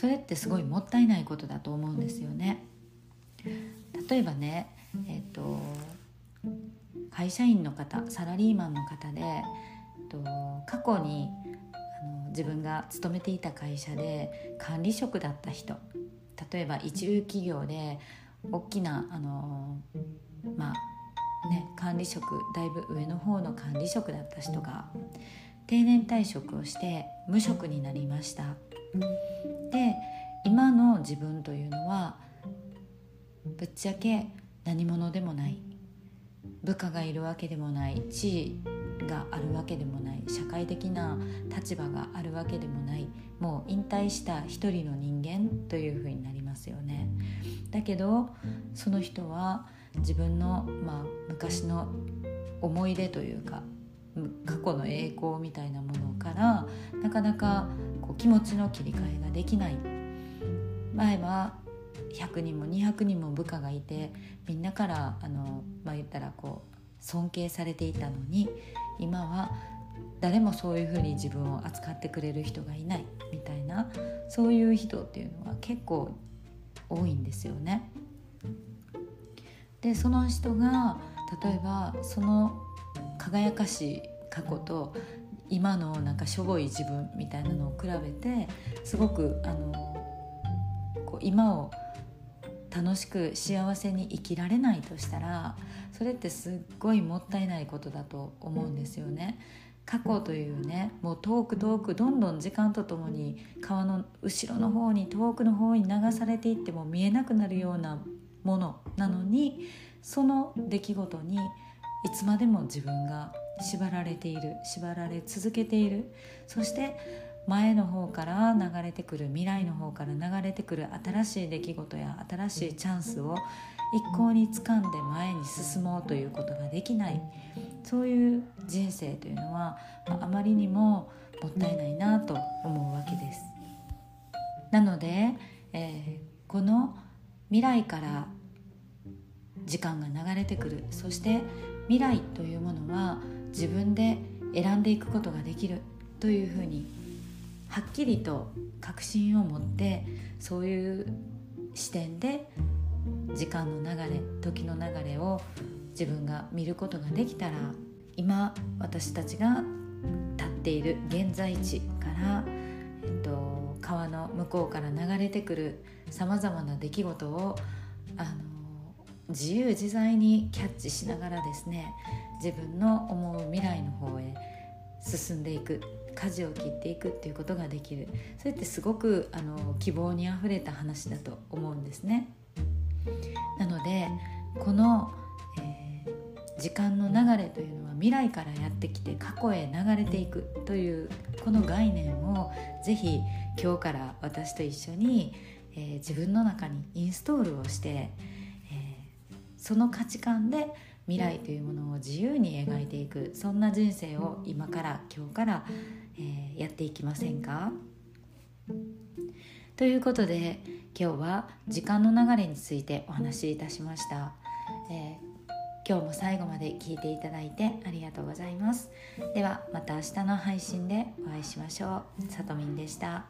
それってすごいもったいないことだと思うんですよね。例えばね、えーと、会社員の方サラリーマンの方で、えーと、過去にあの自分が勤めていた会社で管理職だった人例えば一流企業で大きなあのまあね管理職だいぶ上の方の管理職だった人が定年退職をして無職になりましたで今の自分というのはぶっちゃけ何者でもない。部下がいるわけでもない。地位があるわけでもない。社会的な立場があるわけでもない。もう引退した一人の人間というふうになりますよね。だけどその人は自分の、まあ、昔の思い出というか過去の栄光みたいなものからなかなかこう気持ちの切り替えができない前は100人も200人も部下がいてみんなからあの、まあ、言ったらこう尊敬されていたのに今は誰もそういうふうに自分を扱ってくれる人がいないみたいなそういう人っていうのは結構多いんですよね。でその人が例えばその輝かしい過去と今のなんかしょぼい自分みたいなのを比べてすごくあのこう今を楽しく幸せに生きられないとしたらそれってすっごいもったいないことだと思うんですよね。過去というねもう遠く遠くどんどん時間とともに川の後ろの方に遠くの方に流されていっても見えなくなるようなものなのにその出来事にいつまでも自分が縛られている縛られ続けている。そして前の方から流れてくる未来の方から流れてくる新しい出来事や新しいチャンスを一向に掴んで前に進もうということができない。そういう人生というのはあまりにももったいないなと思うわけです。なので、えー、この未来から時間が流れてくる。そして未来というものは自分で選んでいくことができるというふうにはっきりと確信を持ってそういう視点で時間の流れ時の流れを自分が見ることができたら今私たちが立っている現在地から、えっと、川の向こうから流れてくるさまざまな出来事をあの自由自在にキャッチしながらですね自分の思う未来の方へ進んでいく舵を切っていくっていうことができるそれってすごくあの希望にあふれた話だと思うんですね。なのでこの、えー、時間の流れというのは未来からやってきて過去へ流れていくというこの概念をぜひ今日から私と一緒に、えー、自分の中にインストールをして、その価値観で未来というものを自由に描いていくそんな人生を今から今日から、えー、やっていきませんか？ということで今日は時間の流れについてお話しいたしました、えー今日も最後まで聞いていただいてありがとうございます。ではまた明日の配信でお会いしましょう。さとみんでした。